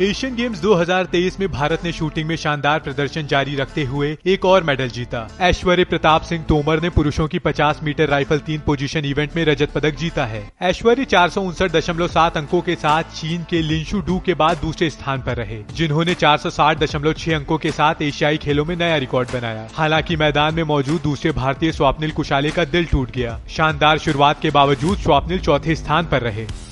Asian games 2023 में भारत ने shooting में शानदार प्रदर्शन जारी रखते हुए एक और मेडल जीता। ऐश्वर्य प्रताप सिंह तोमर ने पुरुषों की 50 मीटर राइफल तीन पोजीशन इवेंट में रजत पदक जीता है। ऐश्वर्य चार अंकों के साथ चीन के लिंशु डू के बाद दूसरे स्थान पर रहे, जिन्होंने चार अंकों के साथ एशियाई खेलों में नया रिकॉर्ड बनाया। हालाँकि मैदान में मौजूद दूसरे भारतीय स्वप्निल कुशाले का दिल टूट गया। शानदार शुरुआत के बावजूद स्वप्निल चौथे स्थान पर रहे।